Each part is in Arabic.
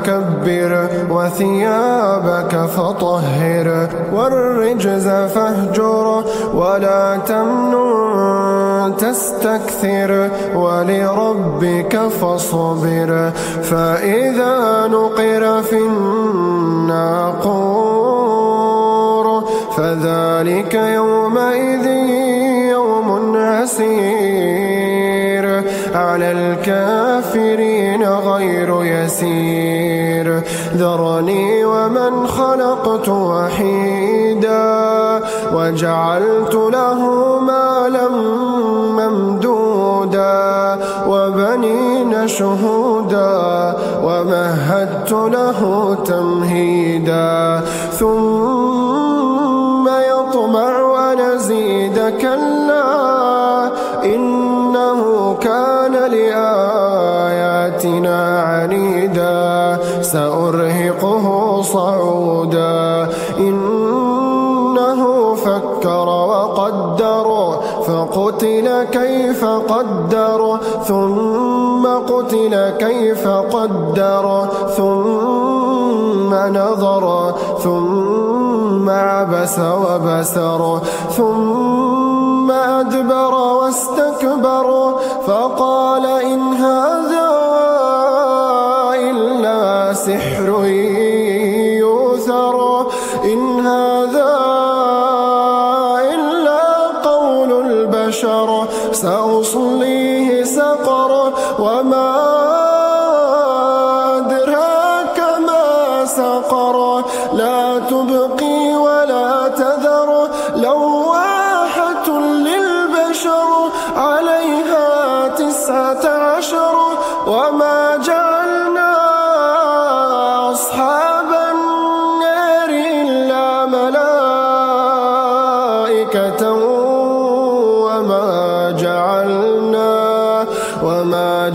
فكبر وثيابك فطهر والرجز فاهجر ولا تمنن تستكثر ولربك فاصبر فإذا نقر في الناقور فذلك يومئذ يوم عسير على الكافرين غير يسير ذرني ومن خلقت وحيدا وجعلت له مالا ممدودا وبنين شهودا ومهدت له تمهيدا ثم يطمع أن أزيد كلا إنه كان لآياتنا عنيدا سأرهقه صعودا. إنه فكر وقدر فقتل كيف قدر ثم قتل كيف قدر ثم نظر ثم عبس وبسر ثم أدبر واستكبر فقال إن هذا سأصليه سقر وما أدراك ما سقر. لا تبقي ولا تذر لواحة للبشر عليها تسعة عشر. وما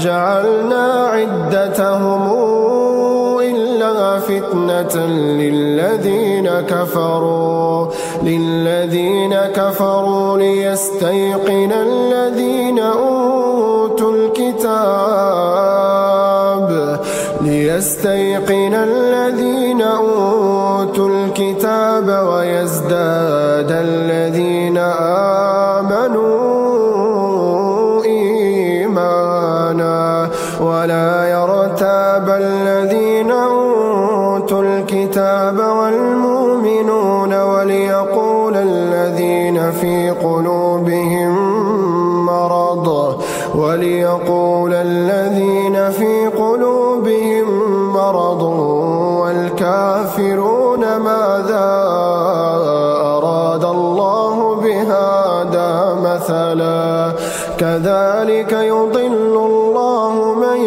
وما جعلنا عدتهم إلا فتنة للذين كفروا للذين كفروا ليستيقن الذين أوتوا الكتاب ليستيقن الذين أوتوا الكتاب ويزداد الذين آمنوا. ولا يرتاب الذين أوتوا الكتاب والمؤمنون وليقول الذين في قلوبهم مرض وليقول الذين في قلوبهم مرض والكافرون ماذا أراد الله بهذا مثلا. كذلك يضل الله من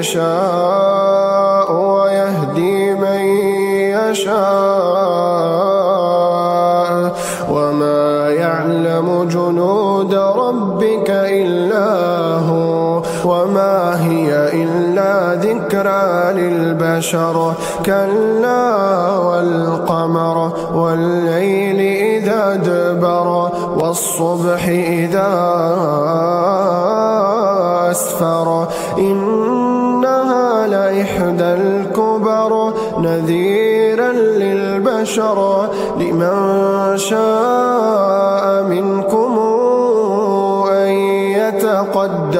يشاء ويهدي من يشاء. وما يعلم جنود ربك للبشر كلا والقمر والليل إذا دبر والصبح إذا أسفر إنها لإحدى الكبر نذيرا للبشر لمن شاء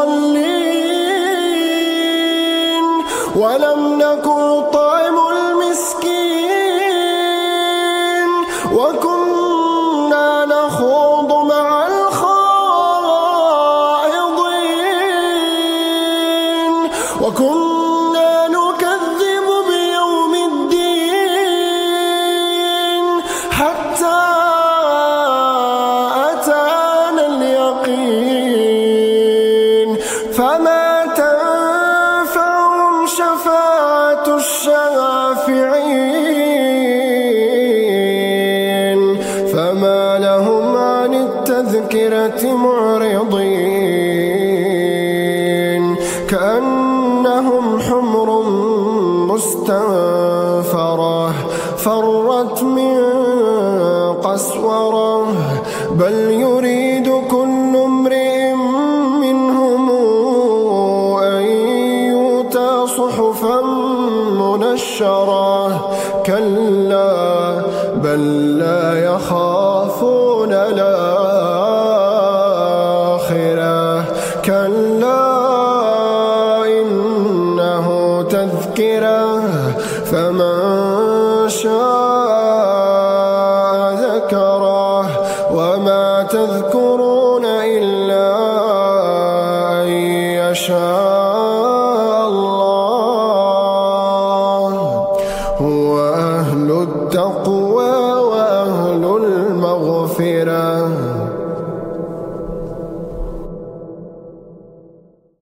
المصلين ولم نكن طعم المسكين وكنا التذكرة معرضين كأنهم حمر مستنفرة فرت من قسورة. بل يريد كل امرئ منهم أن يؤتى صحفا منشرة. كلا بل لا يخافون الآخرة تذكرون إلا أن يشاء الله. هو أهل التقوى.